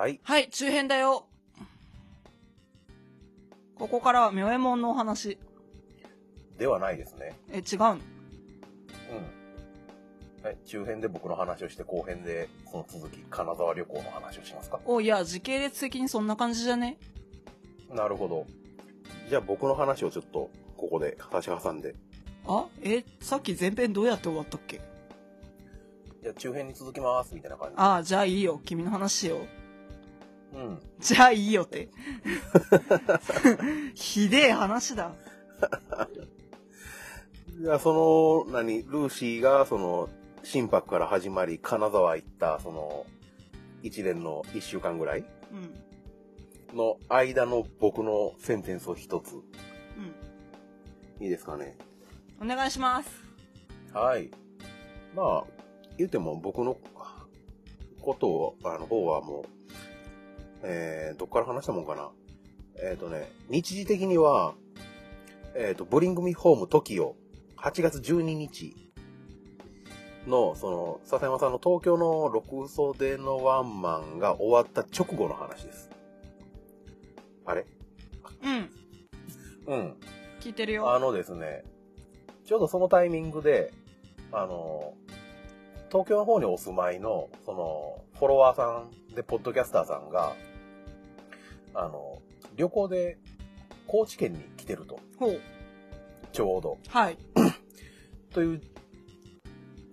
はい。はい、中編だよ。ここからは、妙右衛門のお話。ではないですね。え、違うの？うん。はい。中編で僕の話をして、後編でその続き、金沢旅行の話をしますか。お、いや、時系列的にそんな感じじゃね？なるほど。じゃあ僕の話をちょっと、ここで差し挟んで。あえ、さっき前編どうやって終わったっけ？じゃあ中編に続きます、みたいな感じ。ああ、じゃあいいよ。君の話しよう。うん。じゃあいいよって。ひでえ話だ。いや、その、何、ルーシーが、その、心拍から始まり、金沢行った、その、一連の一週間ぐらいうん。の間の僕のセンテンスを一つ、うん。いいですかね。お願いします。はい。まあ、言うても僕のことを、あの方はもう、えー、どっから話したもんかな？えっ、とね、日時的には、えっ、と、ブリングミホーム TOKIO、8月12日の、その、笹山さんの東京の六袖のワンマンが終わった直後の話です。あれ？うん。うん。聞いてるよ。あのですね、ちょうどそのタイミングで、あの、東京の方にお住まいの、その、フォロワーさんで、ポッドキャスターさんが、あの、旅行で高知県に来てると。ちょうど。はい。という、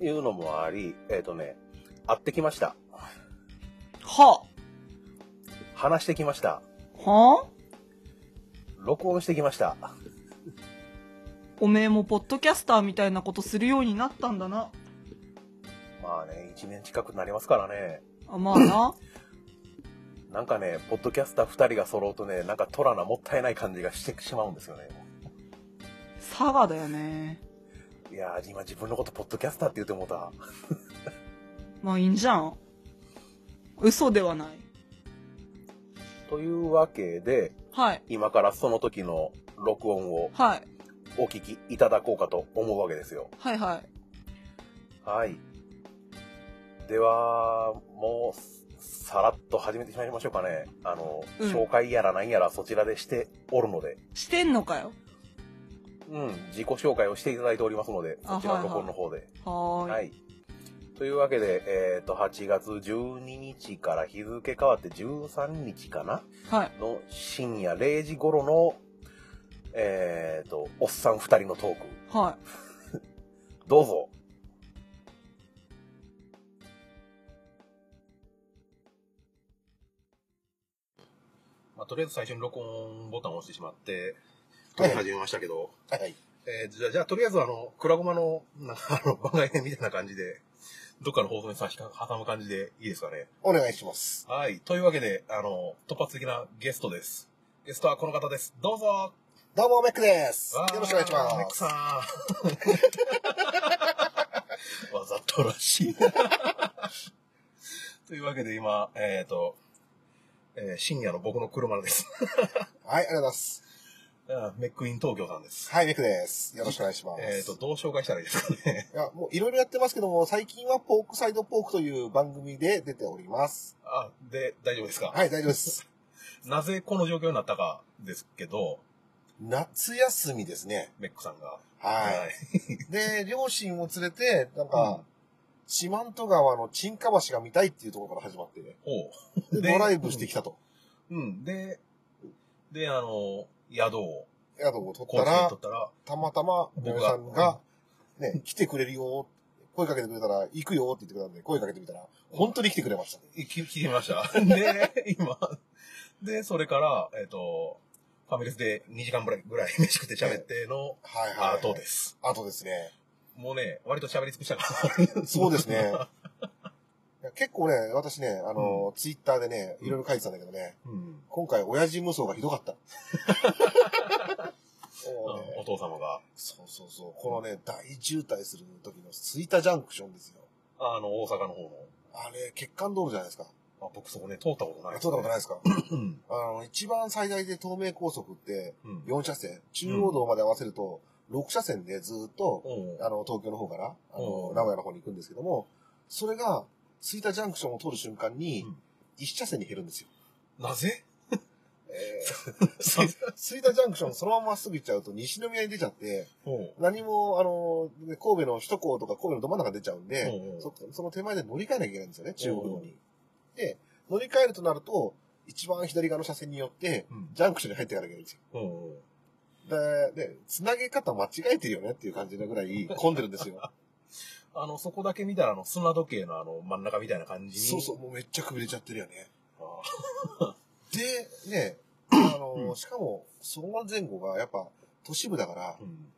いうのもあり、えっ、とね、会ってきました。は話してきました。は録音してきました。おめえもポッドキャスターみたいなことするようになったんだな。まあね、1年近くなりますからね。あ、まあな。なんかね、ポッドキャスター2人が揃うとね、なんかトラなもったいない感じがしてしまうんですよね。佐賀だよね。いやー、今自分のことポッドキャスターって言って もうた。まあいいんじゃん。嘘ではない。というわけで、はい。今からその時の録音をはい。お聞きいただこうかと思うわけですよ。はいはい。はい。では、もう、さらっと始めてしまいましょうかね。あの、うん紹介やら何やらそちらでしておるので、してんのかよ？うん、自己紹介をしていただいておりますので、あそちらのとはいはいころの方で。はーい。はい。というわけで、えっ、と、8月12日から日付変わって13日かな？はい。の深夜0時頃の、えっ、と、おっさん2人のトーク。は どうぞ。とりあえず最初に録音ボタンを押してしまって、撮り始めましたけど、はい。えーじゃあ、じゃあ、とりあえずあの、クラゴマの、なんかあの、番外編みたいな感じで、どっかの放送に差し挟む感じでいいですかね。お願いします。はい。というわけで、あの、突発的なゲストです。ゲストはこの方です。どうぞどうも、メックです。よろしくお願いします。メックさん。わざとらしい。というわけで今、えっ、と、えー深夜の僕の車です。はい、ありがとうございます。あメックイン東京さんです。はい、メックです。よろしくお願いします。えっ、と、どう紹介したらいいですかね。いや、もういろいろやってますけども、最近はポークサイドポークという番組で出ております。あ、で、大丈夫ですか？はい、大丈夫です。なぜこの状況になったかですけど、夏休みですね。メックさんが。はい。で、両親を連れて、なんうんか、四万十川の沈下橋が見たいっていうところから始まって、ほででドライブしてきたと。う。うん。で、で、あの、宿を、宿を取ったらたら、たまたま、僕さんが、ね、来てくれるよ、声かけてくれたら、行くよって言ってくれたんで、声かけてみたら、本当に来てくれました。い聞聞きました。で、今、で、それから、えっ、と、ファミレスで2時間ぐらいぐらい飯食って喋ってのはいはい。後で。す。後ですね。もうね、割と喋り尽くしたから。そうですね。結構ね、私ね、あの、ツイッターでね、いろいろ書いてたんだけどね、うん。今回親父無双がひどかった。ねお父様が、そうそうそう。このね、大渋滞する時の吹田ジャンクションですよ。あの、大阪の方の、あれ、血管道路じゃないですか。あ僕そこね、通ったことない通ったことないですか。うん。あの、一番最大で東名高速ってうん。4車線、中央道まで合わせると6車線でずっと、うん。あの、東京の方から、あのう、ん。名古屋の方に行くんですけども、それが、吹田ジャンクションを通る瞬間に、うん。一車線に減るんですよ。なぜ？えー、吹吹田ジャンクションそのまままっすぐ行っちゃうと西宮に出ちゃって、ほ何も、あの、ね神戸の首都高とか神戸のど真ん中に出ちゃうんで、そその手前で乗り換えなきゃいけないんですよね、中国道に。で、乗り換えるとなると、一番左側の車線によって、うん。ジャンクションに入っていかなきゃいけないんですよ。で、で、繋げ方間違えてるよねっていう感じのぐらい混んでるんですよ。あの、そこだけ見たら、あの、砂時計のあの、真ん中みたいな感じに。そうそう、もうめっちゃくびれちゃってるよね。あ で、ね、あの、うんしかも、その前後がやっぱ都市部だからー、うん。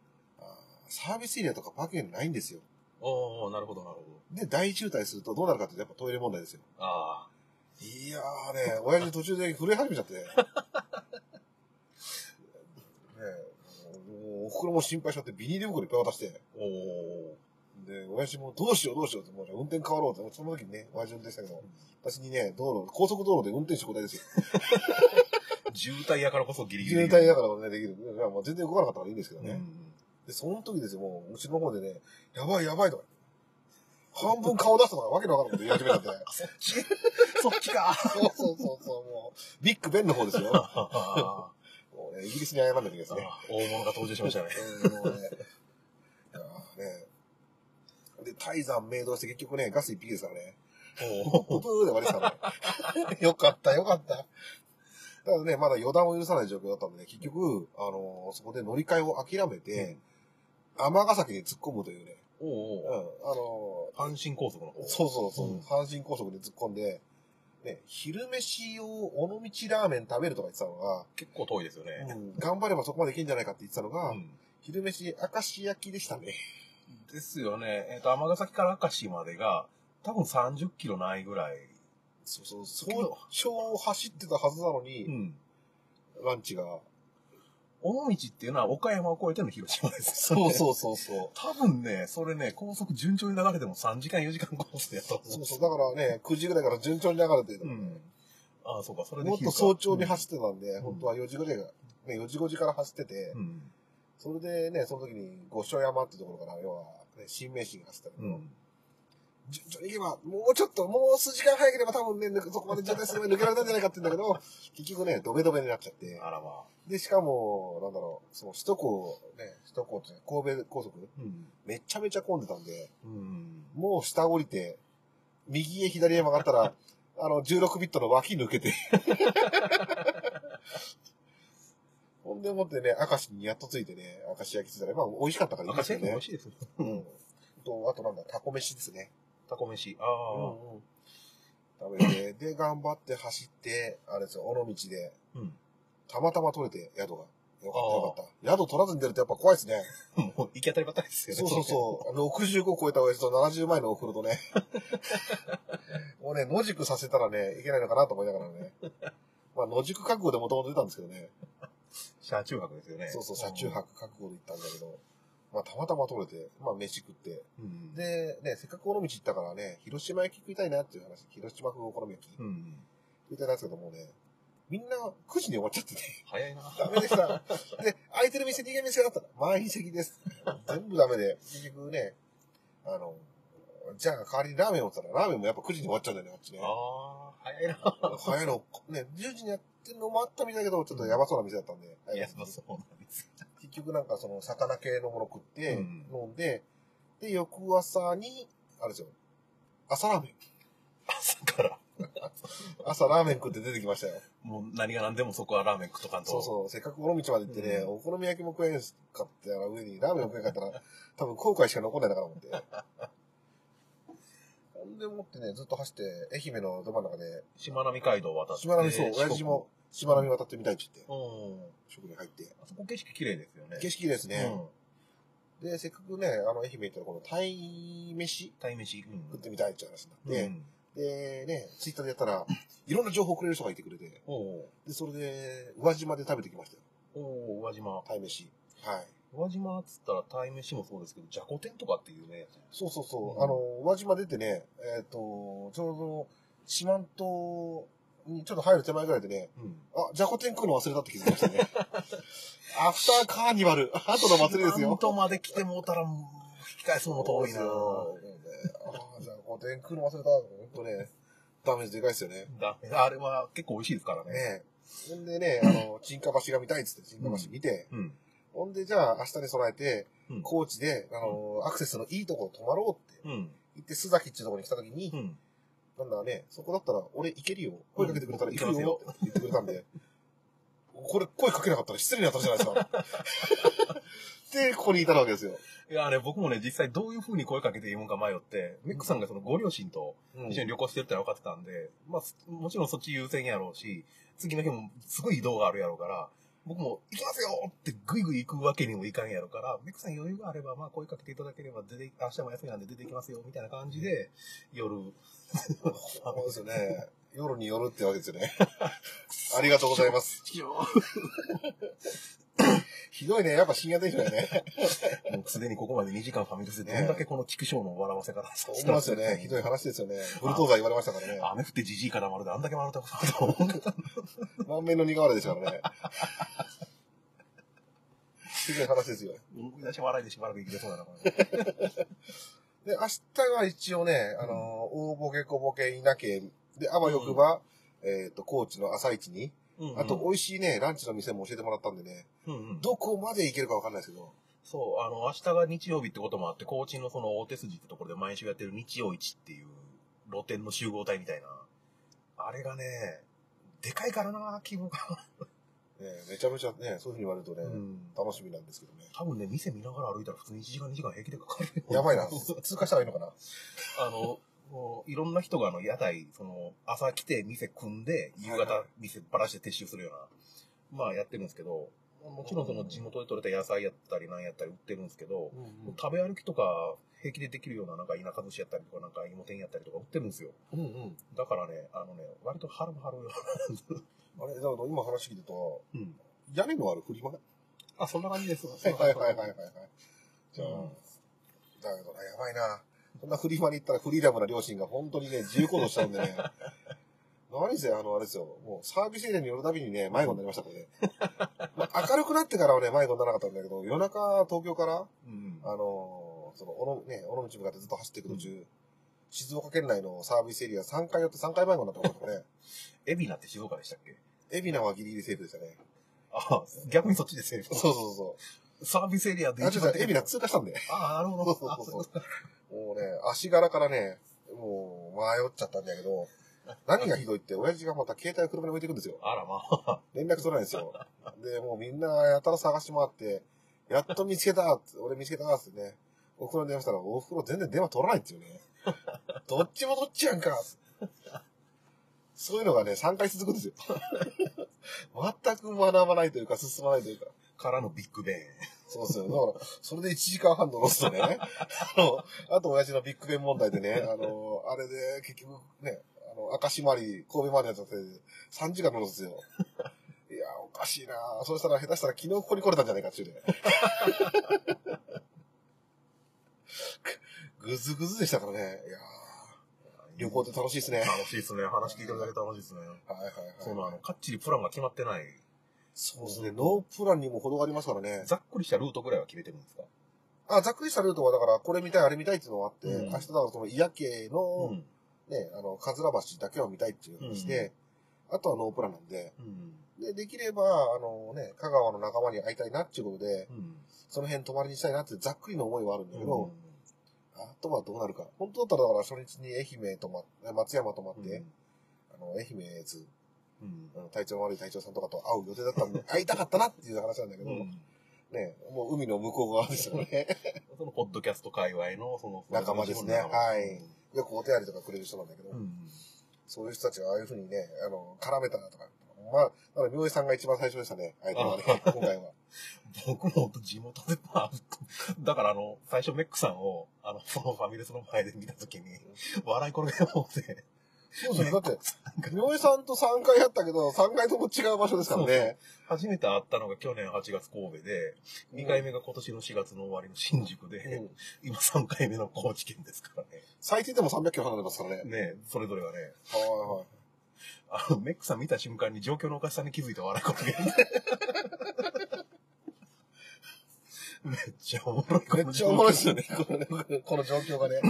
サービスエリアとかパーキングないんですよ。おー、なるほど、なるほど。で、大渋滞するとどうなるかっていうとやっぱトイレ問題ですよ。あいやーね、親父途中で震え始めちゃって。ねもうお袋も心配しちゃってビニール袋いっぱい渡して。あ。おー。で、親父もどうしようどうしようって、もうじゃあ運転変わろうって、その時にね、親父運転したけど、私にね、道路、高速道路で運転手交代ですよ。渋滞やからこそギリギリ。渋滞だからね、できる。いや、まあ全然動かなかったからいいんですけどね。うん。で、その時ですよ、もう、うちの方でね、やばいやばいとか。半分顔出すとかわけのわからんこと言い始めたって。そっち？そっちか。そうそうそうそう、もう、ビッグベンの方ですよ。あもうね、イギリスに謝らなきゃいけないですね。ー大物が登場しましたね。う んもうね。ね。で、泰山明動して結局ね、ガス一匹ですからね。おブーで終わりですからね。よかった、よかった。ただね、まだ予断を許さない状況だったんでね、結局、あのーそこで乗り換えを諦めて、尼崎に突っ込むというね。おうん、おあの阪神高速の方。ーそうそうそう、うん阪神高速に突っ込んで、ね、昼飯を尾道ラーメン食べるとか言ってたのが、結構遠いですよね。うん頑張ればそこまでいけんじゃないかって言ってたのが、うん昼飯明石焼きでしたね。ですよね。えっ、と、尼崎から明石までが、多分30キロないぐらい。そうそう、早朝走ってたはずなのに、ん。ランチが。尾道っていうのは岡山を越えての広島です。そうそうそうそう。多分ね、それね、高速順調に流れても3時間4時間コースでやったそうそう。だからね、9時ぐらいから順調に流れて、うん。ああ、そうか、それでもっと早朝に走ってたんで、ん本当は4時ぐらいが、ね、4時5時から走ってて、うん。それでね、その時に五所山ってところから、要は、ね、新名神が走ったけど、うん。順調に行けば、もうちょっと、もう数時間早ければ多分ね、抜そこまで渋滞する前に抜けられたんじゃないかって言うんだけど、結局ね、ドベドベになっちゃって、あらまあ。で、しかも、なんだろう、その首都高、ね、首都高って神戸高速、うん。めちゃめちゃ混んでたんで、うん。もう下降りて、右へ左へ曲がったら、あの、16ビットの脇抜けて。ほんでもってね、明石にやっとついてね、明石焼きついたら、まあ、美味しかったからいいですよね美味。しいですよ。うん。と、あとなんだ、タコ飯ですね。タコ飯。ああ。食べて、で、頑張って走って、あれですよ、尾道で、うん。たまたま取れて、宿が。よかった、よかった。宿取らずに出るとやっぱ怖いですね。もう行き当たりばったりですよね。そうそうそう。65超えた親父と70前のお風呂とね。もうね、野宿させたらね、いけないのかなと思いながらね。まあ、野宿覚悟でもともと出たんですけどね。車中泊ですよね。そうそう、車中泊覚悟で行ったんだけど。まあ、たまたま取れて、まあ、飯食って。うん。で、ね、せっかく尾道行ったからね、広島焼き食いたいなっていう話。広島風お好み焼き食うん。いたいなですけどもね、みんな9時に終わっちゃってて。早いな。ダメでした。で、空いてる店、逃げ店があったら、満員席です。全部ダメで、結局ね、あの、じゃあ代わりにラーメンをったら、ラーメンもやっぱ9時に終わっちゃうんだよね、あっちね。ああ、早いな。早いの、ね、10時にやってるのもあったみたいだけど、ちょっとやばそうな店だったんで。いや、そうそうなんですよ。結局なんかその、魚系のもの食って、うん飲んで、で、翌朝に、あれですよ、朝ラーメン。朝から。朝ラーメン食って出てきましたよ。もう何が何でもそこはラーメン食っとかんと。そうそう、せっかく尾道まで行ってね、うんお好み焼きも食えんかったら上にラーメンも食えんかったら、多分後悔しか残んないなから思って。でもってね、ずっと走って、愛媛のど真ん中で、しまなみ海道渡って。しまなみ、そう、親父も。しまなみ渡ってみたいって言って。うん。食に入って。あそこ景色綺麗ですよね。景色いいですね。うん。で、せっかくね、あの、愛媛行ったら、この、タイ飯鯛飯。うん食ってみたいって話になって、うん。で、ね、ツイッターでやったら、いろんな情報くれる人がいてくれて、で、それで、宇和島で食べてきましたよ。おう宇和島。タイ飯。はい。宇和島っつったら鯛飯もそうですけど、じゃこ天とかっていうね。そうそうそう。うんあの、宇和島出てね、えっ、と、ちょうど、四万十にちょっと入る手前ぐらいでね、うん。あ、じゃこ天食うの忘れたって気づきましたね。アフターカーニバル。後の祭りですよ。四万十まで来てもうたら、引き返すのも遠いなそうですよあーじゃこ天食うの忘れた。ほんとね、ダメージでかいですよね。ダメあれは結構美味しいですからね。ねえ。ほんでね、あの、沈下橋が見たいっつって、沈下橋見て、うん。ほんで、じゃあ、明日に備えて、うん高知で、あの、アクセスのいいとこ泊まろうってうん。言って、須崎っていうところに来た時に、うん。なんだね、そこだったら、俺行けるよ。声かけてくれたら行くうんよって言ってくれたんで、これ、声かけなかったら失礼に当たるじゃないですか。で、ここにいたわけですよ。いやね、僕もね、実際どういう風に声かけていいもんか迷って、メックさんがそのご両親とうん一緒に旅行してるってのは分かってたんで、まあ、すもちろんそっち優先やろうし、次の日もすごい移動があるやろうから、僕も行きますよってグイグイ行くわけにもいかんやろうから、メックさん余裕があれば、まあ声かけていただければ出て、明日も休みなんで出て行きますよ、みたいな感じで、夜、そうですよね。夜に夜ってわけですよね。ありがとうございます。ひどいね。やっぱ深夜電車だよね。もうすでにここまで2時間ファミレスでどんだけこの菊章の笑わせ方そう思いますよね。ひどい話ですよね。ブルトーザー言われましたからね。雨降ってじじいからまるであんだけ笑ったことあると思う満面の苦笑いでしたからね。ひどい話ですよ。笑いでしばらく生きてそうだな、これ。で、明日は一応ね、あの、大ボケ小ボケ稲家で、あわよくば、えっと、高知の朝市に、あと、美味しいね、ランチの店も教えてもらったんでね、うんうん、どこまで行けるかわかんないですけど、そう、あの、明日が日曜日ってこともあって、高知のその大手筋ってところで毎週やってる日曜市っていう露店の集合体みたいな。あれがね、でかいからな、規模が。ね、めちゃめちゃね、そういうふうに言われるとね、うん。楽しみなんですけどね。多分ね、店見ながら歩いたら普通に1時間2時間平気でかかるよ。やばいな。通過したらいいのかなあの、もういろんな人があの屋台、その、朝来て店組んで、夕方店ばらして撤収するような、まあやってるんですけど、もちろんその地元で採れた野菜やったり何やったり売ってるんですけど、食べ歩きとか平気でできるようななんか田舎寿司やったりとかなんか芋店やったりとか売ってるんですよ。うんうん。だからね、あのね、割と春も春よ。あれ、だから今話聞いてると、うん。屋根のあるフリマ？はいあ、そんな感じです。はいはいはいはいはい。じゃあ、うんだけどな、やばいな。そんなフリマに行ったらフリーダムな両親が本当にね、自由行動しちゃうんでね。何せ、あの、あれですよ。もうサービスエリアに寄るたびにね、迷子になりましたからね。まあ、明るくなってからはね、迷子にならなかったんだけど、夜中、東京から、うん。あの、その、おの、ね、尾道向かってずっと走っていく途中、静岡県内のサービスエリア3回寄って3回迷子になったことね。海老名って静岡でしたっけ？海老名はギリギリセーフでしたね。あ、逆にそっちでセーフ。そうそうそう。サービスエリアであ、ちょっと海老名通過したんで。ああ、なるほど。そうそうそうそう。もうね、足柄からね、もう迷っちゃったんだけど、何がひどいって、親父がまた携帯を車に置いていくんですよ。あらまあ。連絡取れないんですよ。で、もうみんなやたら探し回って、やっと見つけたって俺見つけたってね、お袋に電話したら、お袋全然電話取らないっていうね。どっちもどっちやんか。そういうのがね、3回続くんですよ。全く学ばないというか、進まないというか。からのビッグベン。そうですよ。だから、それで1時間半乗ろすとね、あの、あと親父のビッグベン問題でね、あの、あれで結局ね、あの、明石回り、神戸までやったって3時間乗るんですよ。いや、おかしいなそうしたら下手したら昨日ここに来れたんじゃないかっていうね。ぐずぐずでしたからね。いや旅行って楽しいですね。はい楽しいですね。話聞いてるだけ楽しいですね。はいはい。そのあの、かっちりプランが決まってない。そうですね。ノープランにも程がありますからね。ざっくりしたルートぐらいは決めてるんですか？あ、ざっくりしたルートはだから、これ見たい、あれ見たいっていうのがあって、うん明日だからその、伊谷家の、うん。ね、あの、かずら橋だけを見たいっていうふうにして、あとはノープランなんで、うん。で、できれば、あのね、香川の仲間に会いたいなっていうことで、うん。その辺泊まりにしたいなってざっくりの思いはあるんだけど、うんあとはどうなるか。本当だったら、だから初日に愛媛泊まっ松山泊まって、あの、愛媛津、うん。体調の悪い隊長さんとかと会う予定だったんで、会いたかったなっていう話なんだけど、うん。ね、もう海の向こう側ですよね。その、ポッドキャスト界隈の、その、仲間ですねはいよくお手洗いとかくれる人なんだけど、うん。そういう人たちがああいうふうにね、あの、絡めたなとか。まあ、だから、明恵さんが一番最初でしたね、相手はね、今回は。僕も本当地元で、まあ、だからあの、最初メックさんを、あの、そのファミレスの前で見たときに、笑い転げようって、そうですね。だって、明恵さんと3回やったけど、3回とも違う場所ですからね。初めて会ったのが去年8月神戸で、2回目が今年の4月の終わりの新宿で、うん今3回目の高知県ですからね。最低でも300キロ離れますからね。ねそれぞれがね、はいはい。あの、メックさん見た瞬間に状況のおかしさに気づいて笑い転げる。めっちゃおもろい。めっちゃおもろいですよねこの状況がね。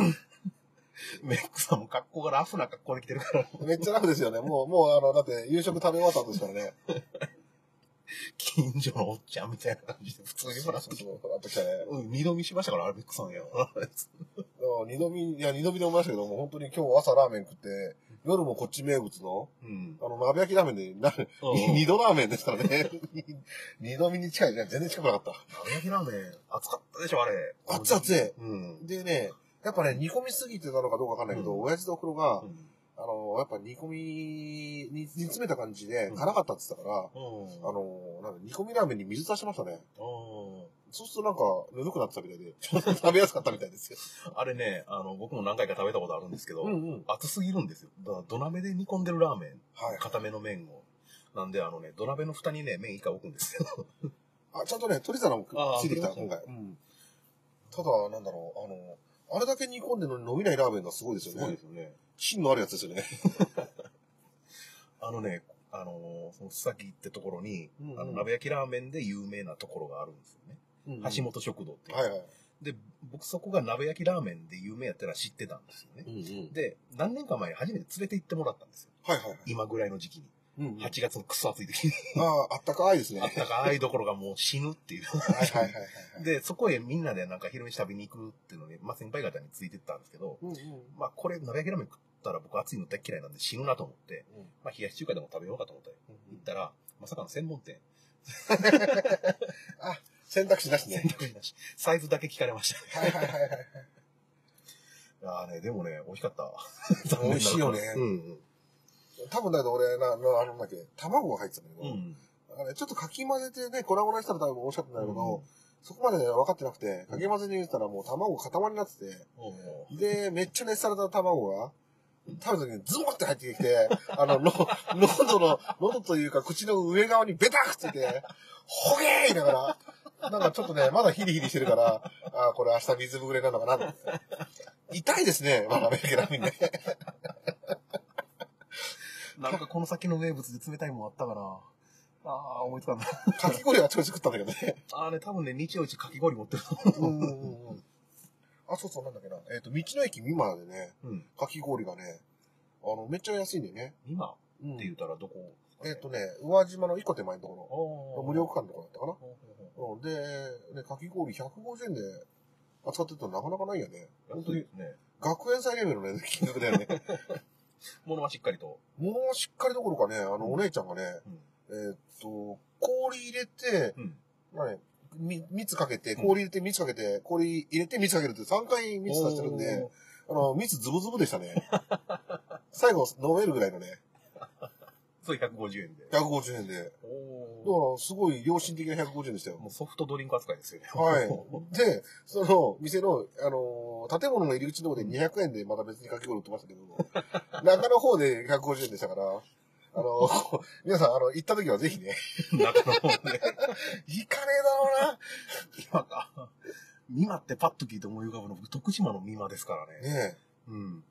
メックさんも格好がラフな格好で来てるから、めっちゃ楽ですよね。もう、もう、あの、だって、夕食食べ終わったんですからね。近所のおっちゃんみたいな感じで普通にほら、そうそう、あと来たね。うん、二度見しましたから、あれメックさんや。二度見、いや、二度見で思いましたけども、本当に今日朝ラーメン食って、夜もこっち名物の、うん。あの、鍋焼きラーメンで、な、二度ラーメンですからね。二度見に近いね。全然近くなかった。鍋焼きラーメン、熱かったでしょ、あれ。熱々でうん。でね、やっぱね、煮込みすぎてたのかどうかわかんないけど、うん親父とお風呂が、うん。あの、やっぱ煮込みに、煮詰めた感じでうん辛かったって言ってたから、うん。あの、なんだ煮込みラーメンに水足しましたね。うんそうするとなんか、ぬるくなってたみたいで、食べやすかったみたいですよ。あれね、あの、僕も何回か食べたことあるんですけど、うん。熱すぎるんですよ。だから土鍋で煮込んでるラーメン、はい。固めの麺を。なんで、あのね、土鍋の蓋にね、麺一回置くんですよ。あ、ちゃんとね、鳥皿もあーついてきた、ついてきた今回。うん。ただ、なんだろう、あの、あれだけ煮込んでるのに伸びないラーメンがすごいですよね。すよね。芯のあるやつですよね。あのね、あのーその須崎ってところに、うんうんあの、鍋焼きラーメンで有名なところがあるんですよね。橋本食堂っていう。はいはい。で、僕そこが鍋焼きラーメンで有名やったら知ってたんですよね。うんうん。で、何年か前初めて連れて行ってもらったんですよ。はいはいはい。今ぐらいの時期に。うんうん8月のクソ暑い時に。ああ、あったかいですね。あったかいどころがもう死ぬっていう。はいはいはいはい。で、そこへみんなでなんか昼飯食べに行くっていうのに、まあ先輩方についてったんですけど、うんうん。まあこれ鍋焼きラーメン食ったら僕暑いの大嫌いなんで死ぬなと思って、まあ冷やし中華でも食べようかと思って行ったら、まさかの専門店。あ、選択肢なしね選。択肢なし。サイズだけ聞かれました。はいはいはいはい。いやーね、でもね、美味しかった。美味しいよねうんうん。多分だけど俺、な、な、あの、なんだっけ、卵が入ってたんだけど、うん。あれちょっとかき混ぜてね、粉々にしたら多分美味しかったんだけど、うんそこまでね分かってなくて、かき混ぜに入れてたらもう卵塊になってて、おーで、めっちゃ熱された卵が、食べた時にズボって入ってきて、あの、の喉の、喉というか口の上側にベタくっついて、ほげー言いながら、なんかちょっとね、まだヒリヒリしてるから、あーこれ明日水ぶくれなのかなって。痛いですね、まだメキラミンね。なんかこの先の名物で冷たいもんあったかな。ああ、思いつかんない。かき氷はちょいちょい食ったんだけどね。ああね、多分ね、日曜市かき氷持ってる。うんうんうんうん。あ、そうそう、なんだっけな。えっ、と、道の駅ミマでね、うん。かき氷がね、あの、めっちゃ安いんだよね。今うんって言ったらどこえっ、とね、宇和島の一個手前のところ、無料区間のところだったかな。で、ね、かき氷150円で扱ってるとなかなかないよね。う本当にね。学園祭レベルのね、金額だよね。物はしっかりと。もうしっかりどころかね、あの、お姉ちゃんがね、えーっと、氷入れて、うん。まあね、み蜜かけて、氷入れて、蜜かけて、氷入れて、蜜かけるって3回蜜出してるんで、あの、蜜ズブズブでしたね。最後飲めるぐらいのね、そう150円で。150円で。だかおら、すごい良心的な150円でしたよ。もうソフトドリンク扱いですよね。はい。で、その、店の、あのー建物の入り口のところで200円でまた別にかき氷売ってましたけど、中の方で150円でしたから、あのー 皆さん、あの、行った時はぜひね、中の方ね。行かねえだろ今か。美馬ってパッと聞いて思い浮かぶの、僕、徳島の美馬ですからうな。ね。ねうん。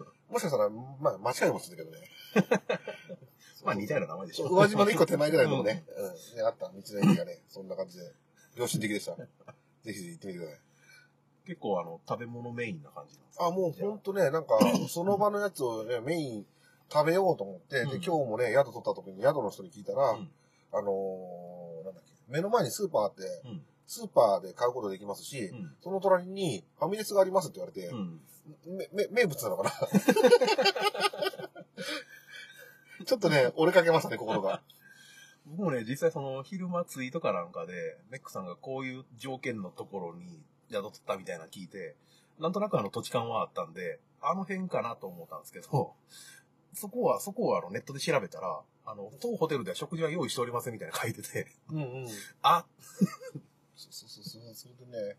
え。もしかしたら、まあ、間違いもするけどね。まあ似たような名前でしょ。宇和島の一個手前ぐらいのね、うん、ね、あった道の駅がね、そんな感じで、良心的でした。ぜひぜひ行ってみてください。結構あの、食べ物メインな感じなんですあ、もうほんとね、なんか、その場のやつをね、メイン食べようと思って、うんで、今日もね、宿取った時に宿の人に聞いたら、うんあのーなんだっけ、目の前にスーパーあって、うん。スーパーで買うことできますし、うん。その隣にファミレスがありますって言われて、うん。めめ名物なのかな？ちょっとね、折れかけましたね、心が。僕もね、実際その昼間ツイートかなんかで、メックさんがこういう条件のところに宿取ったみたいなの聞いて、なんとなくあの土地勘はあったんで、あの辺かなと思ったんですけど、そこは、そこはあのネットで調べたら、あの、当ホテルでは食事は用意しておりませんみたいなの書いてて、うんうん。あ、そうそうそうそう、それでね、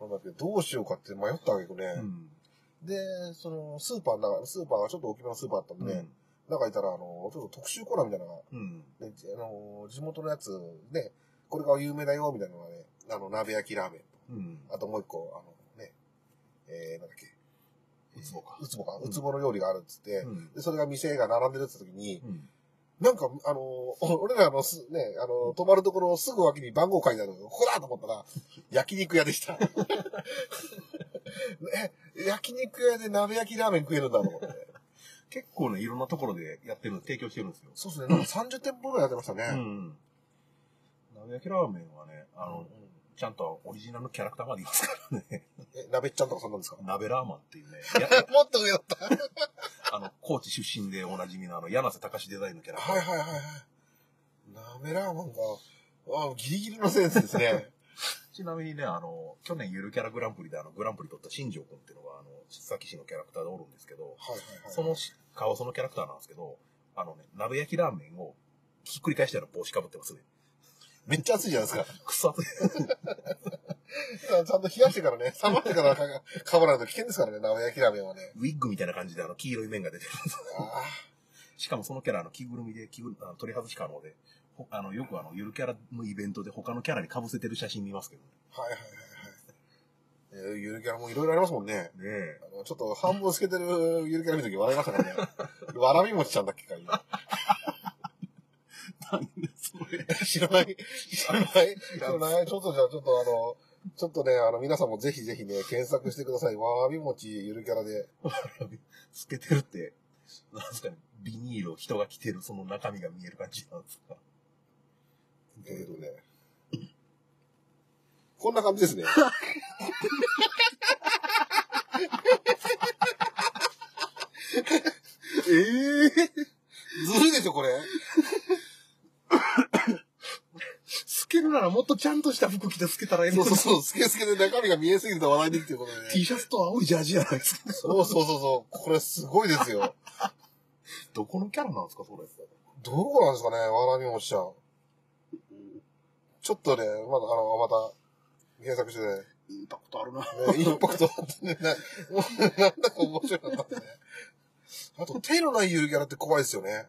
なんだっけ、どうしようかって迷ったわけどね。うん。で、その、スーパーの中、スーパーがちょっと大きめのスーパーだったんで、うん。中いたら、あの、ちょっと特集コーナーみたいなのが、うん。ね、あの、地元のやつで、これが有名だよ、みたいなのがね、あの、鍋焼きラーメンと、うん。あともう一個、あのね、えー、なんだっけ、うつぼかうつぼか、うんうつぼの料理があるっつって、うん。で、それが店が並んでるって時に、うん。なんか、あの、お 俺らのす、ね、あの、泊まるところのすぐ脇に番号書いてあるの、ここだと思ったら、焼肉屋でした。え、焼肉屋で鍋焼きラーメン食えるんだと思って。結構ね、いろんなところでやってるの、提供してるんですよ。そうですね、なんか30店舗ぐらいやってましたね。うん。鍋焼きラーメンはね、あの、ちゃんとオリジナルのキャラクターまでいますからね。え、鍋っちゃんとかそんなんですか？鍋ラーマンっていうね、やもっと上だった。あの、高知出身でおなじみのあの、柳瀬隆デザインのキャラクター。はいはいはいはい。鍋ラーメンが、あギリギリのセンスですね。ちなみにね、あの、去年ゆるキャラグランプリであの、グランプリ取った新庄君っていうのが、あの、須崎市のキャラクターでおるんですけど、はいはいはい。そのし顔そのキャラクターなんですけど、あのね、鍋焼きラーメンをひっくり返したような帽子かぶってますね。めっちゃ熱いじゃないですか。くそ 熱い。ちゃんと冷やしてからね、冷まってからかかぶらないと危険ですからね、鍋焼きラーメンはね。ウィッグみたいな感じであの、黄色い面が出てる しかもそのキャラ、あの、着ぐるみで着ぐるあの取り外し可能で、ほあの、よくあの、ゆるキャラのイベントで他のキャラに被せてる写真見ますけどあ、はいはいはいはい。えーゆるキャラもいろいろありますもんね。ね。ねえ。あの、ちょっと半分透けてるゆるキャラ見た時笑いましたからね。わらび餅ちゃんだっけか、今。何それ。知らない知らない知らないちょっとじゃあ、ちょっとあの、ちょっとね、あの、皆さんもぜひぜひね、検索してください。わらび餅ゆるキャラで。透けてるって、なんですかね、ビニールを人が着てるその中身が見える感じなんですか。だけどね。こんな感じですね。ええずるいでしょ、これ。透けるならもっとちゃんとした服着て透けたらええそうそうそう、スケスケで中身が見えすぎると話題にっていうことでね。T シャツと青いジャージじゃないですか。そうそうそうそう、これすごいですよ。どこのキャラなんですか、それ。どこなんですかね、わらび餅ちゃん。ちょっとね、まだ、あの、また、検索してね、インパクトあるな。ね、インパクトあってね、なもうなんだか面白かったね。あと、手のないゆるキャラって怖いですよね。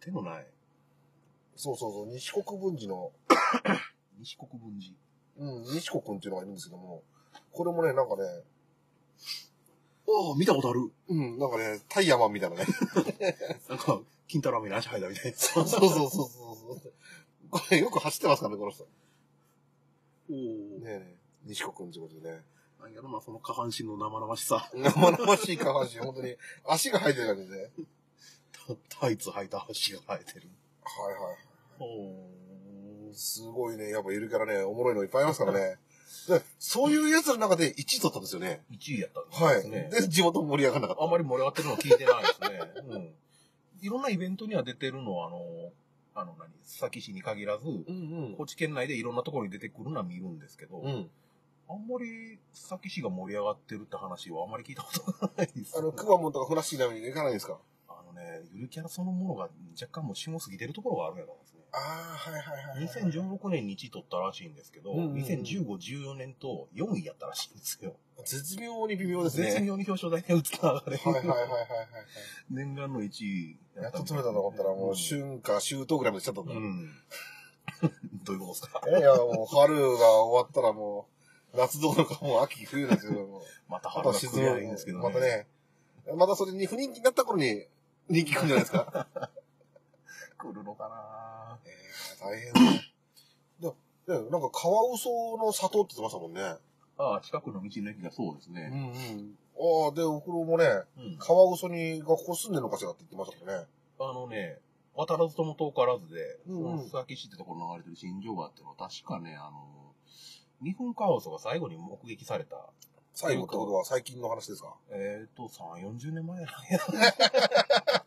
手のない。そうそうそう、西国分寺の、西国分寺。うん、西国君っていうのがいるんですけども、これもね、なんかね、ああ、見たことある。うん、なんかね、タイヤマンみたいなね。なんか、金太郎飴に足生えたみたいな。そうそうそうそうそう。これよく走ってますからね、この人。おお。ねえねえ、西国君ってことでね。なんやろな、その下半身の生々しさ。生々しい下半身、本当に、足が生えてる感じでね。タイツ履いた足が生えてる。はいはい。おすごいね。やっぱゆるキャラね、おもろいのいっぱいありますからね。でそういうやつの中で1位取ったんですよね。1位やったんはい。ですね。で、地元盛り上がらなかった。あんまり盛り上がってるの聞いてないですね。うん。いろんなイベントには出てるのは、あの、あの何、須崎市に限らず、うん高知県内でいろんなところに出てくるのは見るんですけど、うん。うん。あんまり須崎市が盛り上がってるって話はあんまり聞いたことがないです、あの、クワモンとかフラッシーなのに行かないんですか？ね、ゆるキャラそのものが若干もう下過ぎてるところがあるやろですね。ああ、はいはいはいはい。2016年に1位取ったらしいんですけど、うんうんうん2015、14年と4位やったらしいんですよ。絶妙に微妙ですね。絶妙に表彰台に打つながれ。はいはいはいはいはい。念願の1位やっと取れたと思ったら、もう、春か秋冬ぐらいまで来ちゃったんだ。うん。どういうことですか？いや、もう、春が終わったらもう、夏どころかもう秋冬ですよ。またあ春が来りゃいいんですけどね。またね、またそれに不人気になった頃に人気来るんじゃないですか。来るのかなえー、大変だ。で、でなんか、カワウソの里って言ってましたもんね。ああ、近くの道の駅がそうですうんね。うん。ああ、で、おふくろもね、うん。カワウソに学校住んでるのかしらって言ってましたからね。あのね、渡らずとも遠からずで、うんうんその須崎市ってところに流れてる新庄川っていうのは確かね、あの、日本カワウソが最後に目撃された、最後ってことは最近の話ですか？えっ、と、3、40年前なんや。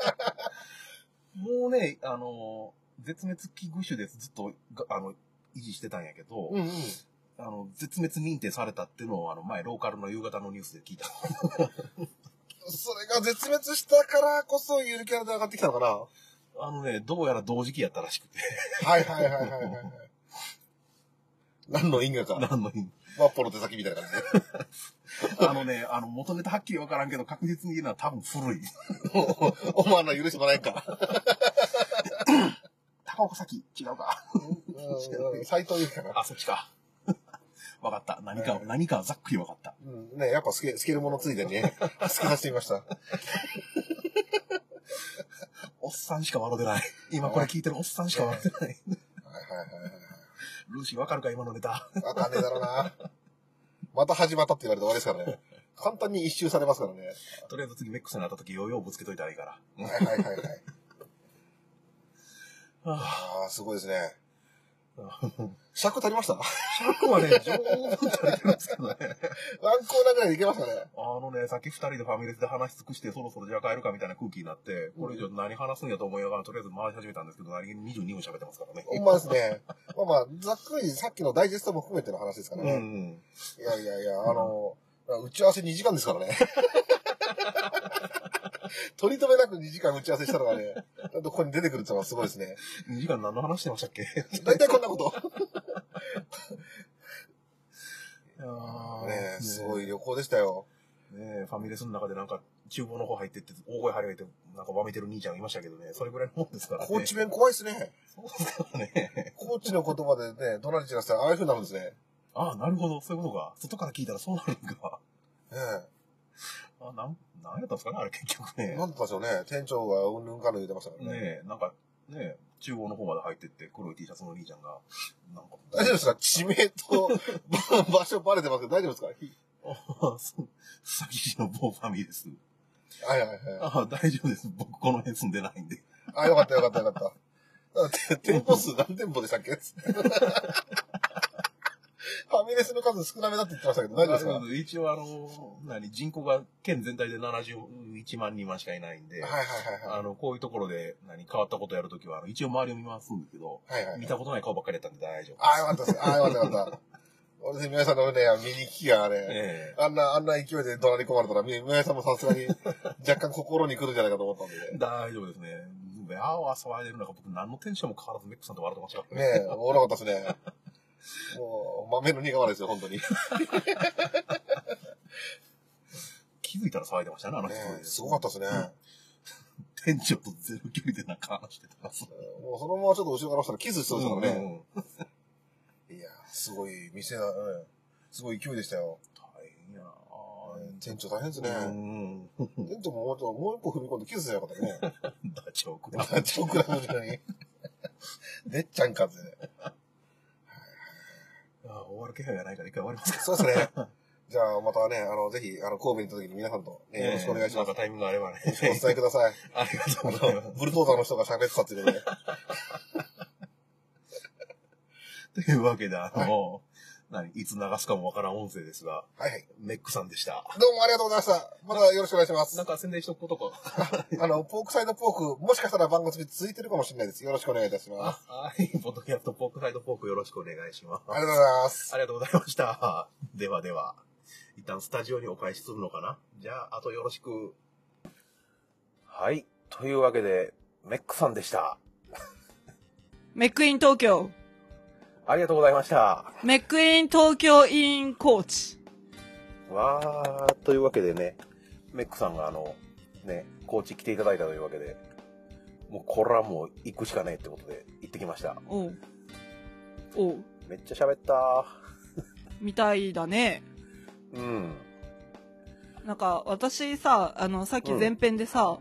もうね、あの、絶滅危惧種でずっとが、あの、維持してたんやけど、うんうん。あの、絶滅認定されたっていうのを、あの、前、ローカルの夕方のニュースで聞いた。それが絶滅したからこそゆるキャラで上がってきたのかな？あのね、どうやら同時期やったらしくて。はいはいはいはいはいはい。何の因果か。何の意味ワッポの手先みたいな感じで。あのね、あの、元ネタはっきりわからんけど、確実に言うのは多分古い。お お前ら許してもらえんか。高岡崎違うか。うん斎藤由貴かな。あ、そっちか。わかった。何か、何かはざっくりわかった。うん、ねやっぱスケスケるものついでにね、好きさせてみました。おっさんしか笑ってない。今これ聞いてるおっさんしか笑ってないはいはいはい。ルーシーわかるか今のネタ。わかんねえだろうな。また始まったって言われて終わりですからね。簡単に一周されますからね。とりあえず次メックさんになった時ヨーヨーぶつけといたらいいから。はいはいはいはい。はああ、すごいですね。あ尺足りました？尺はね、上手に足りてるんですけどね。ワンコーナーぐらいでいけましたね。あのね、さっき二人でファミレスで話し尽くして、そろそろじゃあ帰るかみたいな空気になって、これ以上何話すんやと思いながら、とりあえず回し始めたんですけど、何気に22分喋ってますからね。ほんまですね。まあまあ、ざっくりさっきのダイジェストも含めての話ですからうんうね。ん。いやいやいや、あの、打ち合わせ2時間ですからね。取り留めなく2時間打ち合わせしたのがね、なんとここに出てくるってのはすごいですね。2時間何の話してましたっけ？大体こんなこと。あーねえ、すごい旅行でしたよ。ねえ、ファミレスの中でなんか、厨房の方入ってって、大声張り上げて、なんかわめてる兄ちゃんがいましたけどね、それぐらいのもんですからね。高知弁怖いですね。そうですからね。高知の言葉でね、怒鳴り散らしたらああいう風になるんですね。ああ、なるほど、そういうことか。外から聞いたらそうなるんか。ねあ、なん、なんやったんですかね、あれ結局え。ね。なんでしょうね。店長がうんぬんかんぬん言ってましたからね。ねえ、なんか、ねえ、厨房の方まで入ってって、黒い T シャツの兄ちゃんが、なんか、大丈夫ですか地名とば 場所バレてますけど大丈夫ですかあそう、さきしの某ファミレス。はいはいはい。ああ、大丈夫です。僕この辺住んでないんで。あ、よかったよかったよかった。だって店舗数何店舗でしたっけファミレスの数少なめだって言ってましたけど、大丈夫ですか？一応あの、何、人口が県全体で71万人万しかいないんで、はいはいはいはい。あの、こういうところで、何、変わったことやるときは、一応周りを見ますんですけど、はいはい見。たことない顔ばっかりやったんで大丈夫。あ、よかったです。あ、よかったよかった。俺で宮井さんのね、見に来がね、えあんな、あんな勢いで怒鳴り込まれたら、宮井さんもさすがに 若干心に来るんじゃないかと思ったんでえ大丈夫ですね。あわ騒いでる中、僕何のテンションも変わらずメックさんと笑ってましたからね。ねえ、おもろかったですね。もう、豆の苦笑いですよ、本当に。ね 気づいたら騒いでましたね、あの人。えすごかったですね。店長とゼロ距離でなんか話してたもうそのままちょっと後ろからしたらキスしそうですからね。いや、すごい店だ、うん。すごい勢いでしたよ。大変やな店長大変ですね。うん。店長ももうちょっともう一歩踏み込んでキスすればよかったね。ダチョウクラダチョウクラブみたいに。でっちゃんかってね。あ終わる気配がないから一回終わりますか。そうですね。じゃあまたね、あの、ぜひ、あの、神戸に行った時に皆さんと、ね、よろしくお願いします。なんかタイミングがあればね。お伝えください。ありがとうあございますの、。ブルドーザーの人が喋ってたっていうので。というわけで、あの、何、いつ流すかもわからん音声ですが、はいはい。メックさんでした。どうもありがとうございました。またよろしくお願いしますなん。か宣伝しとくことか。あの、ポークサイドポーク、もしかしたら番組続いてるかもしれないです。よろしくお願いいたします。あはい、ポッドキャストポークサイドポークよろしくお願いします。ありがとうございます。ありがとうございました。ではでは、一旦スタジオにお返しするのかな？じゃあ、あとよろしく。はい。というわけで、メックさんでした。メックイン東京。ありがとうございました。メックイン東京インコーチ。わー、というわけでね、メックさんがあの、ね、コーチ来ていただいたというわけで、もうこれはもう行くしかねえってことで行ってきました。おう。おう。めっちゃ喋ったみたいだね。うん。なんか、私さ、あの、さっき前編でさ、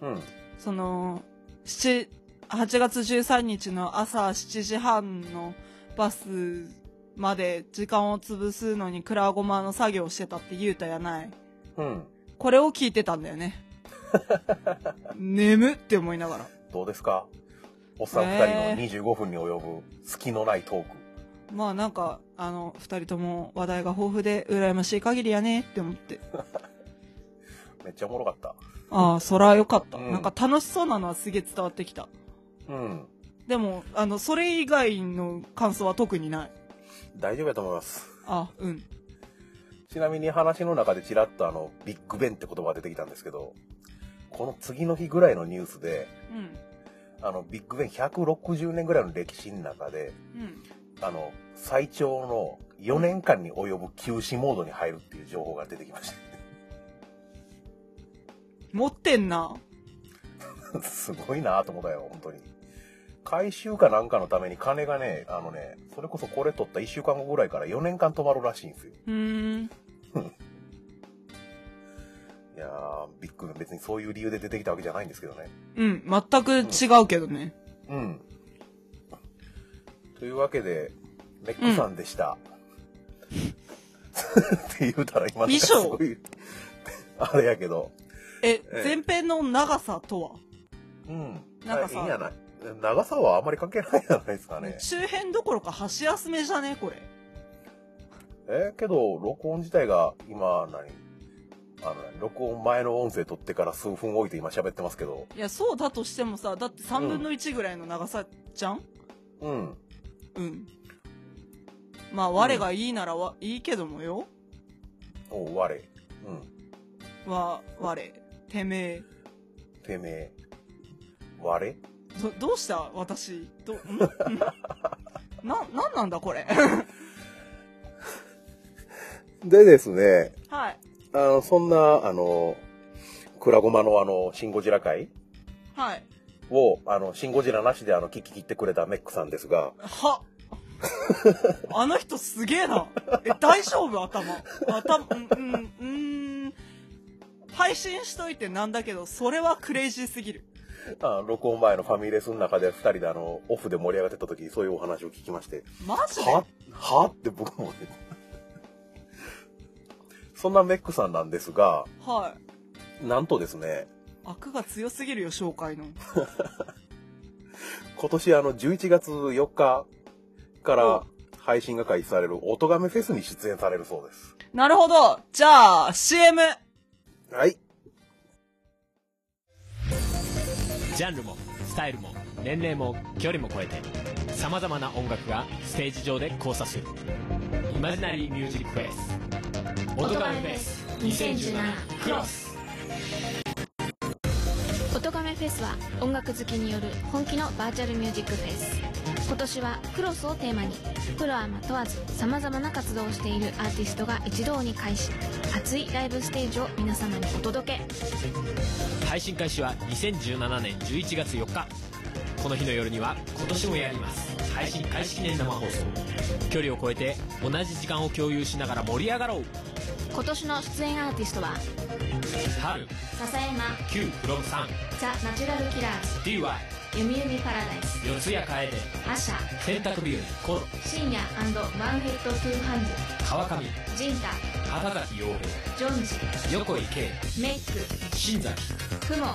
うん。その、7、8月13日の朝7時半のバスまで時間を潰すのにクラゴマの作業をしてたって言うたやない。うん。これを聞いてたんだよね。眠って思いながら。どうですか？おっさん二人の25分に及ぶ隙のないトーク。まあなんか、あの、二人とも話題が豊富で羨ましい限りやねって思って。めっちゃおもろかった。ああ、そらよかった。うんなんか楽しそうなのはすげえ伝わってきた。うん。でも、あの、それ以外の感想は特にない。大丈夫やと思います。あ、うん。ちなみに話の中でちらっとあの、ビッグベンって言葉が出てきたんですけど、この次の日ぐらいのニュースで、うん。あの、ビッグベン160年ぐらいの歴史の中で、うん。あの、最長の4年間に及ぶ休止モードに入るっていう情報が出てきまし持ってんな。た。すごいなと思ったよ、本当に。回収かなんかのために金がね、あのね、それこそこれ取った1週間後ぐらいから4年間止まるらしいんですよ。うーん。いやー、ビッグ別にそういう理由で出てきたわけじゃないんですけどね。うん。全く違うけどね。うん。というわけで、メックさんでした。って言うたら今すごい、あれやけど。え、え前編の長さとは、うん。なんかさいいんやない？長さはあんまり関係ないんじゃないですかね。中編どころか箸休めじゃねこれ。えーけど、録音自体が今何、あの、ね、録音前の音声取ってから数分置いて今喋ってますけど。いや、そうだとしてもさ、だって3分の1ぐらいの長さじゃん？うん。うん。まあ、我がいいならわ、いいけどもよ。おう、我。うん。わ、我、てめえ。てめえ。我？ど、どうした？私。ど、ん？ん？な、なんなんだこれ？でですね、はい。あの、そんな、あの、クラゴマのあの、シンゴジラ会？はい。を、あの、シンゴジラなしであの、聞き切ってくれたメックさんですが、は あの人すげえな。え、大丈夫？頭。頭、うん、うん。配信しといてなんだけど、それはクレイジーすぎる。あ録音前のファミレスの中で二人であの、オフで盛り上がってた時、そういうお話を聞きまして、マジで？ははって僕もね、そんなメックさんなんですが、はい。なんとですね、悪が強すぎるよ、紹介の。今年あの、11月4日から配信が開始されるオトガメフェスに出演されるそうです。なるほど。じゃあ、CM! はい。ジャンルもスタイルも年齢も距離も超えてさまざまな音楽がステージ上で交差する。イマジナリーミュージックフェス。音ガメフェス2017クロス。音亀フェスは音楽好きによる本気のバーチャルミュージックフェス。今年はクロスをテーマにプロアマ問わずさまざまな活動をしているアーティストが一堂に会し熱いライブステージを皆様にお届け。配信開始は2017年11月4日。この日の夜には今年もやります。配信開始記念生放送。距離を超えて同じ時間を共有しながら盛り上がろう。今年の出演アーティストは？春。笹山。Q フロム3ザ・ナチュラルキラー DY ズ読売パラダイス。四谷楓。アシャ。洗濯日和。コロ。深夜ワンヘッドトゥーハンズ川上。ジンタ畑崎陽ジョンジ平横井圭メイク新崎クモ。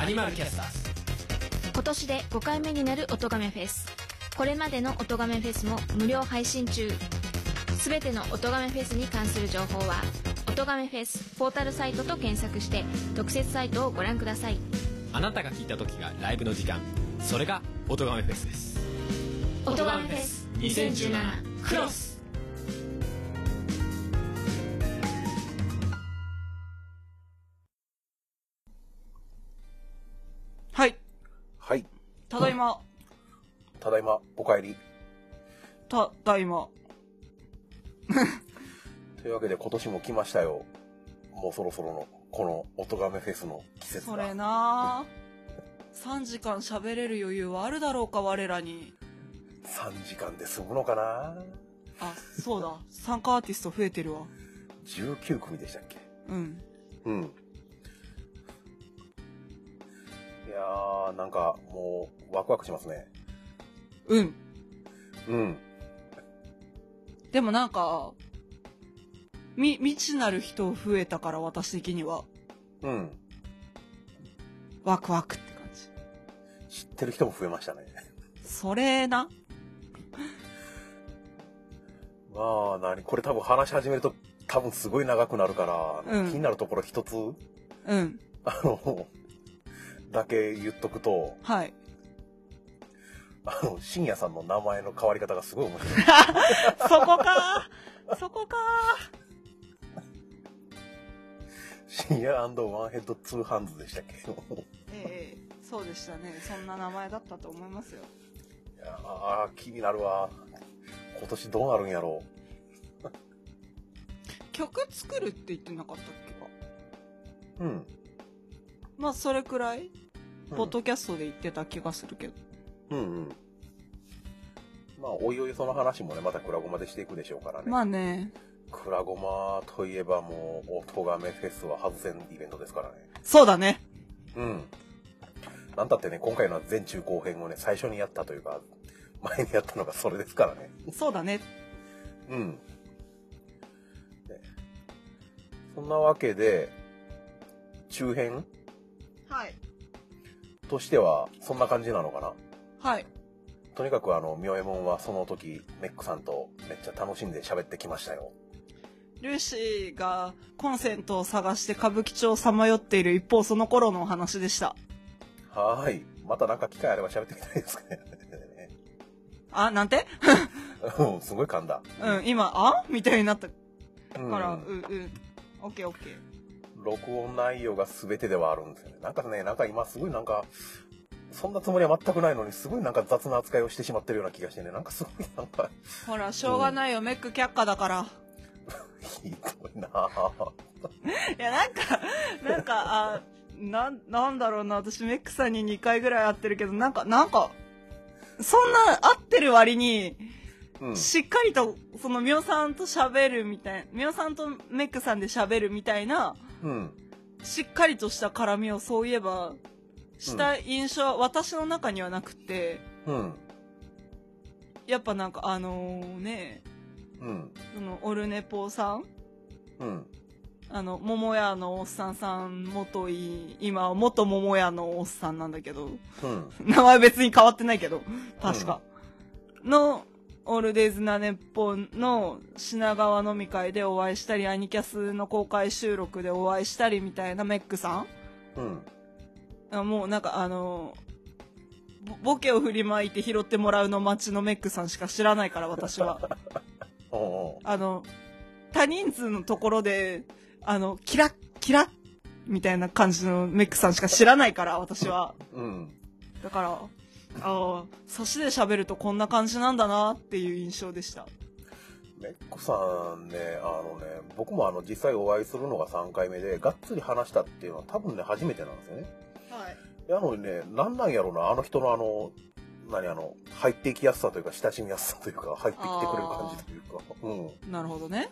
アニマルキャスターズ。今年で5回目になる音亀フェス。これまでの音亀フェスも無料配信中。すべての音亀フェスに関する情報は音亀フェスポータルサイトと検索して特設サイトをご覧ください。あなたが聞いた時がライブの時間。それが音ガメフェスです。音亀フェス2017クロスはい。はい。ただいま。ただいま、お帰り。ただいま。というわけで今年も来ましたよ。もうそろそろの、この音ガメフェスの季節が。それな3時間喋れる余裕はあるだろうか、我らに。3時間で済むのかなあ、そうだ。参加アーティスト増えてるわ。19組でしたっけ？うん。うん。ー、なんかもうワクワクしますね。うん。うん。でもなんか、み、未知なる人増えたから私的には、うん。ワクワクって感じ。知ってる人も増えましたね。それな。まあ、なに、これ多分話し始めると多分すごい長くなるから、うん気になるところ一つ、うん。あの、だけ言っとくと、はい。あの、深夜さんの名前の変わり方がすごい面白い。そこかそこか深夜ワンヘッドツーハンズでしたっけ？いええそうでしたね。そんな名前だったと思いますよ。やー、気になるわ。今年どうなるんやろ曲作るって言ってなかったっけ？かう。うん。まあ、それくらい、うんポッドキャストで言ってた気がするけど。うんうん。まあ、おいおいその話もね、またクラゴマでしていくでしょうからね。まあね、クラゴマといえばもう、オトガメフェスは外せんイベントですからね。そうだね。うん。なんたってね、今回のは全中後編をね、最初にやったというか、前にやったのがそれですからね。そうだね。うん。そんなわけで、中編？はい。としては、そんな感じなのかな？はい。とにかくあの、ミョエモンはその時、メックさんとめっちゃ楽しんで喋ってきましたよ。ルーシーがコンセントを探して歌舞伎町をさまよっている一方その頃のお話でした。はーい。またなんか機会あれば喋ってみたいですかね。あ、なんて？うん、すごい噛んだ。うん、今、あ？みたいになったかうんら、うん、うん。オッケーオッケー。録音内容が全てではあるんですよね。なんかね、なんか今すごいなんか、そんなつもりは全くないのに、すごいなんか雑な扱いをしてしまってるような気がしてね、なんかすごいなんか、ほら、しょうがないよ、メック却下だから。ひどいなぁ。いや、なんか、なんか、あ、なん、なんだろうな、私メックさんに2回ぐらい会ってるけど、なんか、なんか、そんな会ってる割に、うん。しっかりと、その、みおさんと喋るみたい、みおさんとメックさんで喋るみたいな、うん。しっかりとした絡みをそういえば、した印象は私の中にはなくて、うん。やっぱなんかあのね、うん。その、オルネポさん？うん。あの、桃屋のおっさんさん、元い、今は元桃屋のおっさんなんだけど、うん。名前別に変わってないけど、確か。の、オールデイズなネッポンの品川飲み会でお会いしたり、アニキャスの公開収録でお会いしたりみたいなメックさうん。んあもうなんかあの、ボボケを振りまいて拾ってもらうの街のメックさんしか知らないから、私は。あの、多人数のところで、あの、キラッ、キラッ、みたいな感じのメックさんしか知らないから、私は。うん。だから、ああ、差しで喋るとこんな感じなんだなっていう印象でした。メックさんね、あのね、僕もあの、実際お会いするのが3回目で、がっつり話したっていうのは多分ね、初めてなんですよね。はい。なのにね、なんなんやろな、あの人のあの、何あの、入っていきやすさというか、親しみやすさというか、入ってきてくれる感じというか、うん。なるほどね。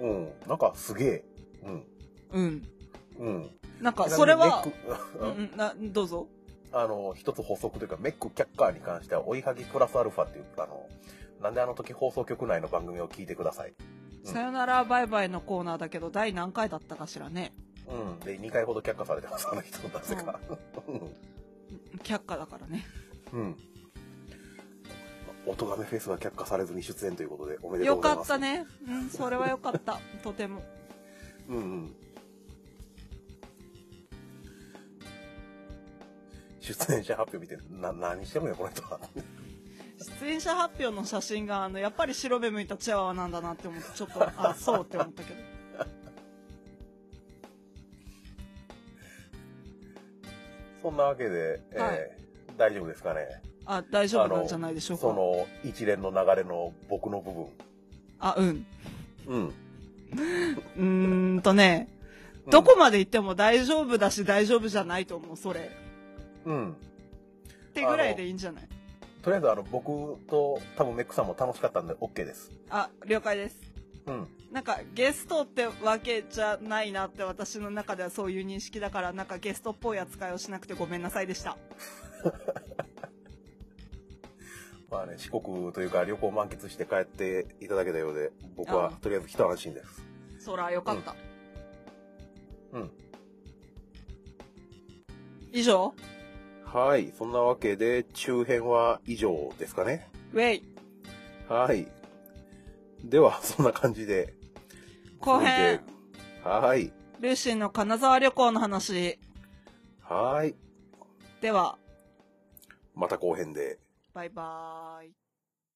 うん。なんかすげえ。うん。うん。うん。なんか、それは、うん、な、どうぞ。あの、一つ補足というか、メック却下に関しては、追いはぎプラスアルファっていう、あの、なんであの時放送局内の番組を聞いてください。うんさよならバイバイのコーナーだけど、第何回だったかしらね。うん。で、2回ほど却下されてます、あの人、なぜか。却下だからね。うん。音亀フェスが却下されずに出演ということで、おめでとうよかございます。ったね。うん、それはよかった。とても。うんうん。出演者発表見て、な、何してるのよ、この人は。出演者発表の写真が、あの、やっぱり白目向いたチワワなんだなって思って、ちょっと、あ、そうって思ったけど。そんなわけで、えーはい大丈夫ですかね？あ、大丈夫なんじゃないでしょうか？その一連の流れの僕の部分。あ、うん。うん。うーんとね、どこまで行っても大丈夫だし大丈夫じゃないと思う、それ。うん。ってぐらいでいいんじゃない？とりあえず、あの、僕と多分メックさんも楽しかったんで OK です。あ、了解です。うん。なんかゲストってわけじゃないなって私の中ではそういう認識だからなんかゲストっぽい扱いをしなくてごめんなさいでした。まあね、四国というか旅行満喫して帰っていただけたようで、僕はあとりあえず一安心です。そらよかった。うん。以上？はい。そんなわけで、中編は以上ですかね。ウェイはい。では、そんな感じで。後編はい。ルーシーの金沢旅行の話はい。ではまた後編で。バイバーイ